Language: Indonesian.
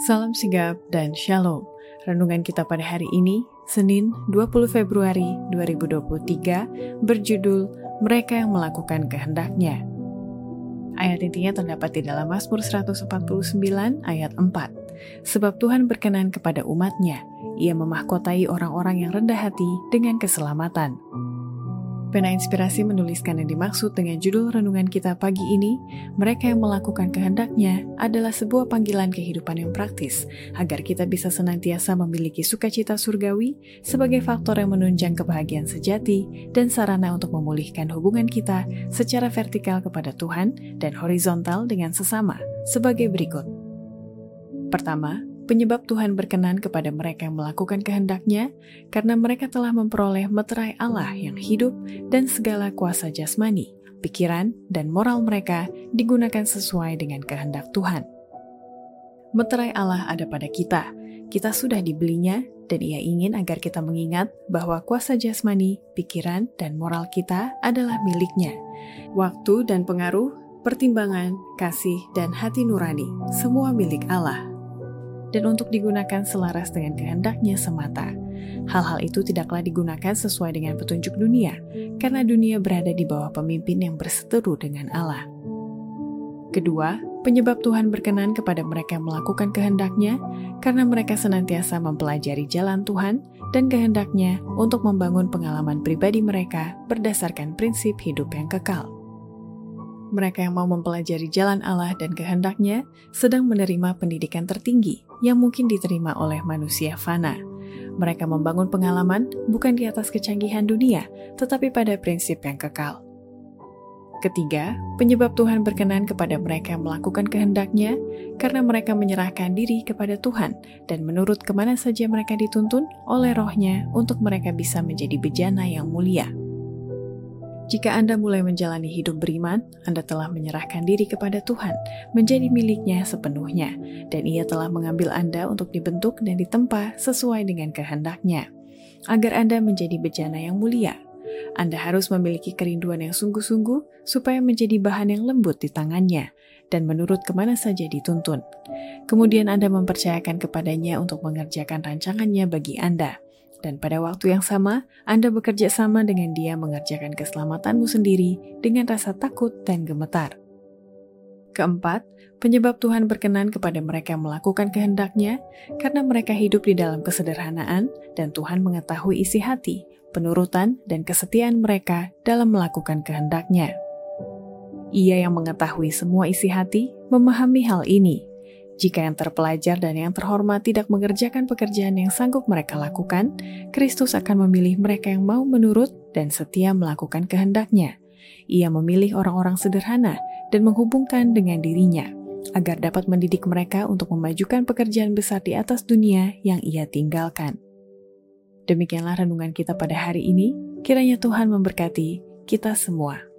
Salam sigap dan shalom. Renungan kita pada hari ini, Senin 20 Februari 2023, berjudul Mereka yang Melakukan Kehendaknya. Ayat intinya terdapat di dalam Mazmur 149 ayat 4. Sebab Tuhan berkenan kepada umatnya, ia memahkotai orang-orang yang rendah hati dengan keselamatan. Pena Inspirasi menuliskan yang dimaksud dengan judul renungan kita pagi ini, mereka yang melakukan kehendaknya adalah sebuah panggilan kehidupan yang praktis, agar kita bisa senantiasa memiliki sukacita surgawi sebagai faktor yang menunjang kebahagiaan sejati dan sarana untuk memulihkan hubungan kita secara vertikal kepada Tuhan dan horizontal dengan sesama, sebagai berikut. Pertama, Penyebab Tuhan berkenan kepada mereka yang melakukan kehendaknya, karena mereka telah memperoleh meterai Allah yang hidup dan segala kuasa jasmani, pikiran, dan moral mereka digunakan sesuai dengan kehendak Tuhan. Meterai Allah ada pada kita, kita sudah dibelinya, dan ia ingin agar kita mengingat bahwa kuasa jasmani, pikiran, dan moral kita adalah miliknya. Waktu dan pengaruh, pertimbangan, kasih, dan hati nurani, semua milik Allah dan untuk digunakan selaras dengan kehendaknya semata. Hal-hal itu tidaklah digunakan sesuai dengan petunjuk dunia, karena dunia berada di bawah pemimpin yang berseteru dengan Allah. Kedua, penyebab Tuhan berkenan kepada mereka melakukan kehendaknya, karena mereka senantiasa mempelajari jalan Tuhan dan kehendaknya untuk membangun pengalaman pribadi mereka berdasarkan prinsip hidup yang kekal. Mereka yang mau mempelajari jalan Allah dan kehendaknya sedang menerima pendidikan tertinggi yang mungkin diterima oleh manusia fana. Mereka membangun pengalaman bukan di atas kecanggihan dunia, tetapi pada prinsip yang kekal. Ketiga, penyebab Tuhan berkenan kepada mereka melakukan kehendaknya karena mereka menyerahkan diri kepada Tuhan dan menurut ke mana saja mereka dituntun oleh rohnya untuk mereka bisa menjadi bejana yang mulia. Jika Anda mulai menjalani hidup beriman, Anda telah menyerahkan diri kepada Tuhan, menjadi miliknya sepenuhnya, dan ia telah mengambil Anda untuk dibentuk dan ditempa sesuai dengan kehendaknya. Agar Anda menjadi bejana yang mulia, Anda harus memiliki kerinduan yang sungguh-sungguh supaya menjadi bahan yang lembut di tangannya, dan menurut ke mana saja dituntun. Kemudian Anda mempercayakan kepadanya untuk mengerjakan rancangannya bagi Anda dan pada waktu yang sama, Anda bekerja sama dengan dia mengerjakan keselamatanmu sendiri dengan rasa takut dan gemetar. Keempat, penyebab Tuhan berkenan kepada mereka melakukan kehendaknya karena mereka hidup di dalam kesederhanaan dan Tuhan mengetahui isi hati, penurutan, dan kesetiaan mereka dalam melakukan kehendaknya. Ia yang mengetahui semua isi hati memahami hal ini jika yang terpelajar dan yang terhormat tidak mengerjakan pekerjaan yang sanggup mereka lakukan, Kristus akan memilih mereka yang mau menurut dan setia melakukan kehendaknya. Ia memilih orang-orang sederhana dan menghubungkan dengan dirinya, agar dapat mendidik mereka untuk memajukan pekerjaan besar di atas dunia yang ia tinggalkan. Demikianlah renungan kita pada hari ini. Kiranya Tuhan memberkati kita semua.